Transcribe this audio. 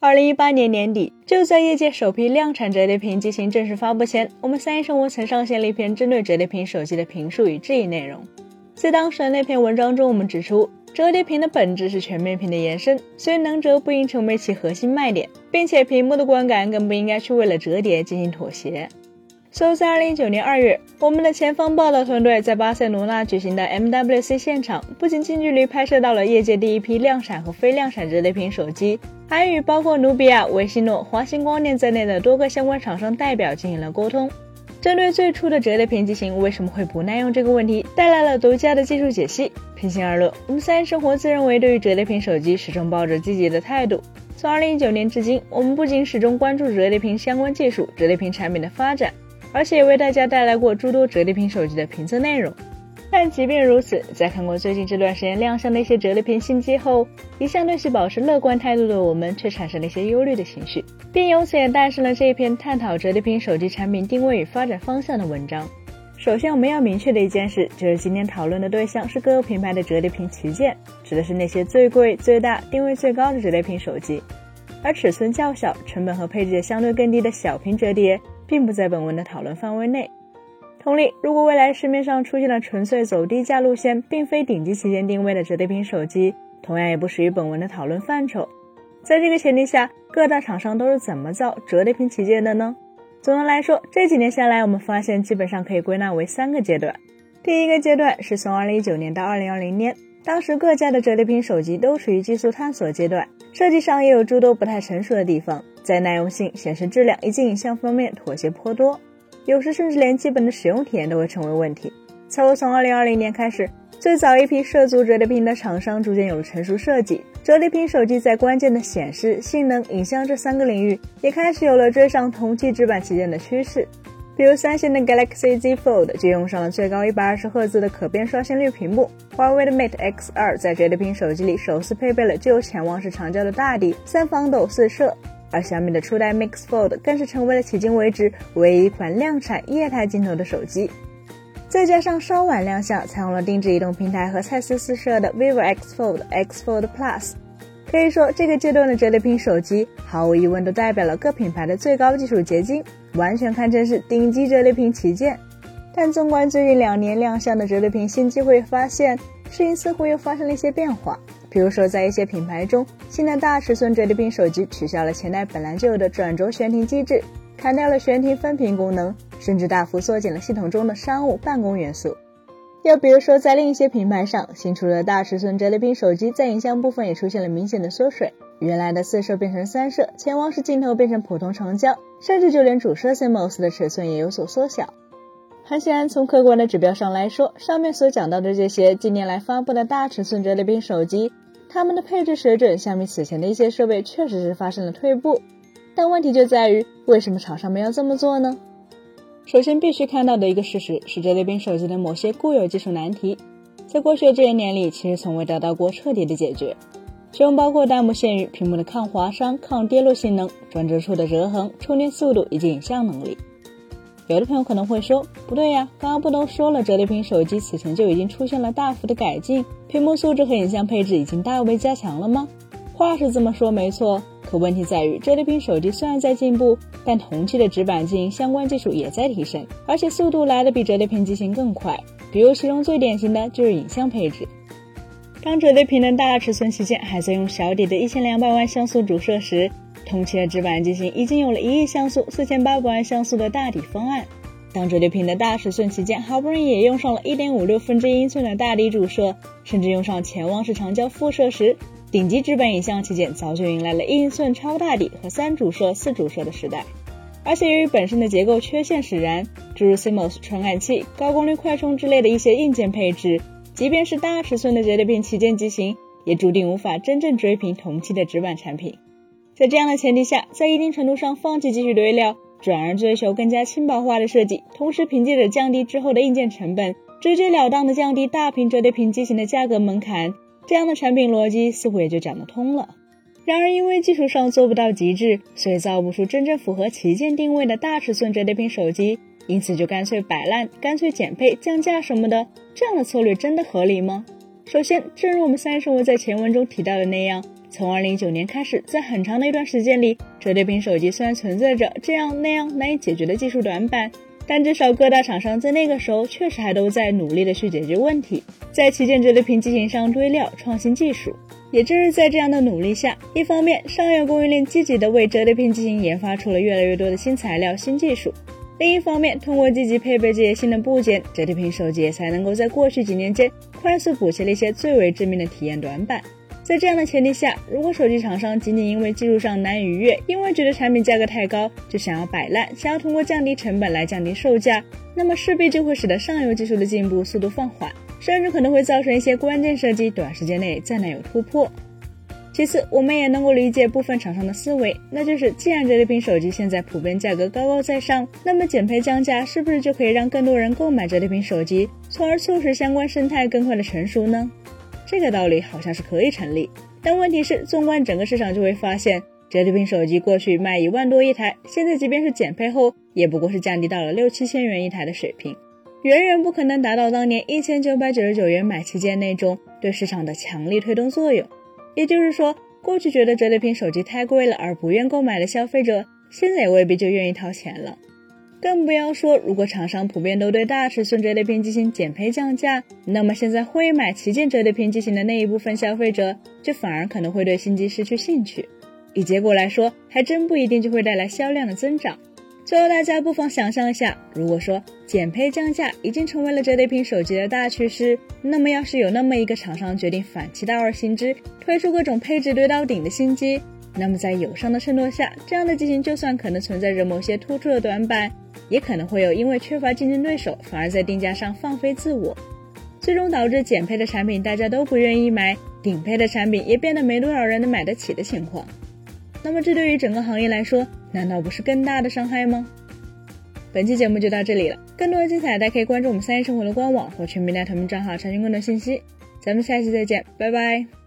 二零一八年年底，就在业界首批量产折叠屏机型正式发布前，我们三一生活曾上线了一篇针对折叠屏手机的评述与质疑内容。在当时的那篇文章中，我们指出，折叠屏的本质是全面屏的延伸，所以能折不应成为其核心卖点，并且屏幕的观感更不应该去为了折叠进行妥协。所以在二零一九年二月，我们的前方报道团队在巴塞罗那举行的 MWC 现场，不仅近距离拍摄到了业界第一批量产和非量产折叠屏手机。还与包括努比亚、维希诺、华星光电在内的多个相关厂商代表进行了沟通，针对最初的折叠屏机型为什么会不耐用这个问题，带来了独家的技术解析。平心而论，我们三生活自认为对于折叠屏手机始终抱着积极的态度。从二零一九年至今，我们不仅始终关注折叠屏相关技术、折叠屏产品的发展，而且也为大家带来过诸多折叠屏手机的评测内容。但即便如此，在看过最近这段时间亮相的一些折叠屏新机后，一向对其保持乐观态度的我们，却产生了一些忧虑的情绪，并由此也诞生了这一篇探讨折叠屏手机产品定位与发展方向的文章。首先，我们要明确的一件事，就是今天讨论的对象是各个品牌的折叠屏旗舰，指的是那些最贵、最大、定位最高的折叠屏手机，而尺寸较小、成本和配置也相对更低的小屏折叠，并不在本文的讨论范围内。同理，如果未来市面上出现了纯粹走低价路线，并非顶级旗舰定位的折叠屏手机，同样也不属于本文的讨论范畴。在这个前提下，各大厂商都是怎么造折叠屏旗舰的呢？总的来说，这几年下来，我们发现基本上可以归纳为三个阶段。第一个阶段是从2019年到2020年，当时各家的折叠屏手机都处于技术探索阶段，设计上也有诸多不太成熟的地方，在耐用性、显示质量以及影像方面妥协颇多。有时甚至连基本的使用体验都会成为问题。此后，从2020年开始，最早一批涉足折叠屏的厂商逐渐有了成熟设计，折叠屏手机在关键的显示、性能、影像这三个领域也开始有了追上同期直板旗舰的趋势。比如三星的 Galaxy Z Fold 就用上了最高120赫兹的可变刷新率屏幕，华为的 Mate X2 在折叠屏手机里首次配备了具有潜望式长焦的大底三防抖四摄。而小米的初代 Mix Fold 更是成为了迄今为止唯一一款量产液态镜头的手机。再加上稍晚亮相、采用了定制移动平台和蔡司四摄的 vivo X Fold、X Fold Plus，可以说这个阶段的折叠屏手机毫无疑问都代表了各品牌的最高技术结晶，完全堪称是顶级折叠屏旗舰。但纵观最近两年亮相的折叠屏新机，会发现事情似乎又发生了一些变化。比如说，在一些品牌中，新的大尺寸折叠屏手机取消了前代本来就有的转轴悬停机制，砍掉了悬停分屏功能，甚至大幅缩减了系统中的商务办公元素。又比如说，在另一些品牌上，新出的大尺寸折叠屏手机在影像部分也出现了明显的缩水，原来的四摄变成三摄，潜望式镜头变成普通长焦，甚至就连主摄 CMOS 的尺寸也有所缩小。很显然，从客观的指标上来说，上面所讲到的这些近年来发布的大尺寸折叠屏手机，它们的配置水准相比此前的一些设备确实是发生了退步。但问题就在于，为什么厂商们要这么做呢？首先必须看到的一个事实是，折叠屏手机的某些固有技术难题，在过去的这些年里，其实从未得到过彻底的解决，其中包括但不限于、屏幕的抗划伤、抗跌落性能、转折处的折痕、充电速度以及影像能力。有的朋友可能会说，不对呀，刚刚不都说了，折叠屏手机此前就已经出现了大幅的改进，屏幕素质和影像配置已经大为加强了吗？话是这么说没错，可问题在于，折叠屏手机虽然在进步，但同期的直板经营相关技术也在提升，而且速度来的比折叠屏机型更快。比如其中最典型的就是影像配置，当折叠屏的大尺寸旗舰还在用小底的一千两百万像素主摄时，同期的直板机型已经有了一亿像素、四千八百万像素的大底方案。当折叠屏的大尺寸旗舰好不容易也用上了一点五六分之一英寸的大底主摄，甚至用上潜望式长焦副摄时，顶级直板影像旗舰早就迎来了一英寸超大底和三主摄、四主摄的时代。而且由于本身的结构缺陷使然，诸如 CMOS 传感器、高功率快充之类的一些硬件配置，即便是大尺寸的折叠屏旗舰机型，也注定无法真正追平同期的直板产品。在这样的前提下，在一定程度上放弃继续堆料，转而追求更加轻薄化的设计，同时凭借着降低之后的硬件成本，直截了当的降低大屏折叠屏机型的价格门槛，这样的产品逻辑似乎也就讲得通了。然而，因为技术上做不到极致，所以造不出真正符合旗舰定位的大尺寸折叠屏手机，因此就干脆摆烂，干脆减配降价什么的，这样的策略真的合理吗？首先，正如我们三生活在前文中提到的那样。从二零一九年开始，在很长的一段时间里，折叠屏手机虽然存在着这样那样难以解决的技术短板，但至少各大厂商在那个时候确实还都在努力的去解决问题，在旗舰折叠屏机型上堆料创新技术。也正是在这样的努力下，一方面上游供应链积极的为折叠屏机型研发出了越来越多的新材料、新技术；另一方面，通过积极配备这些新的部件，折叠屏手机也才能够在过去几年间快速补齐了一些最为致命的体验短板。在这样的前提下，如果手机厂商仅仅因为技术上难以逾越，因为觉得产品价格太高，就想要摆烂，想要通过降低成本来降低售价，那么势必就会使得上游技术的进步速度放缓，甚至可能会造成一些关键设计短时间内再难有突破。其次，我们也能够理解部分厂商的思维，那就是既然折叠屏手机现在普遍价格高高在上，那么减配降价是不是就可以让更多人购买折叠屏手机，从而促使相关生态更快的成熟呢？这个道理好像是可以成立，但问题是，纵观整个市场就会发现，折叠屏手机过去卖一万多一台，现在即便是减配后，也不过是降低到了六七千元一台的水平，远远不可能达到当年一千九百九十九元买旗舰那种对市场的强力推动作用。也就是说，过去觉得折叠屏手机太贵了而不愿购买的消费者，现在也未必就愿意掏钱了。更不要说，如果厂商普遍都对大尺寸折叠屏机型减配降价，那么现在会买旗舰折叠屏机型的那一部分消费者，就反而可能会对新机失去兴趣。以结果来说，还真不一定就会带来销量的增长。最后，大家不妨想象一下，如果说减配降价已经成为了折叠屏手机的大趋势，那么要是有那么一个厂商决定反其道而行之，推出各种配置堆到顶的新机，那么在友商的衬托下，这样的机型就算可能存在着某些突出的短板。也可能会有因为缺乏竞争对手，反而在定价上放飞自我，最终导致减配的产品大家都不愿意买，顶配的产品也变得没多少人能买得起的情况。那么这对于整个行业来说，难道不是更大的伤害吗？本期节目就到这里了，更多的精彩大家可以关注我们三一生活的官网或全民大团名账号查询更多信息。咱们下期再见，拜拜。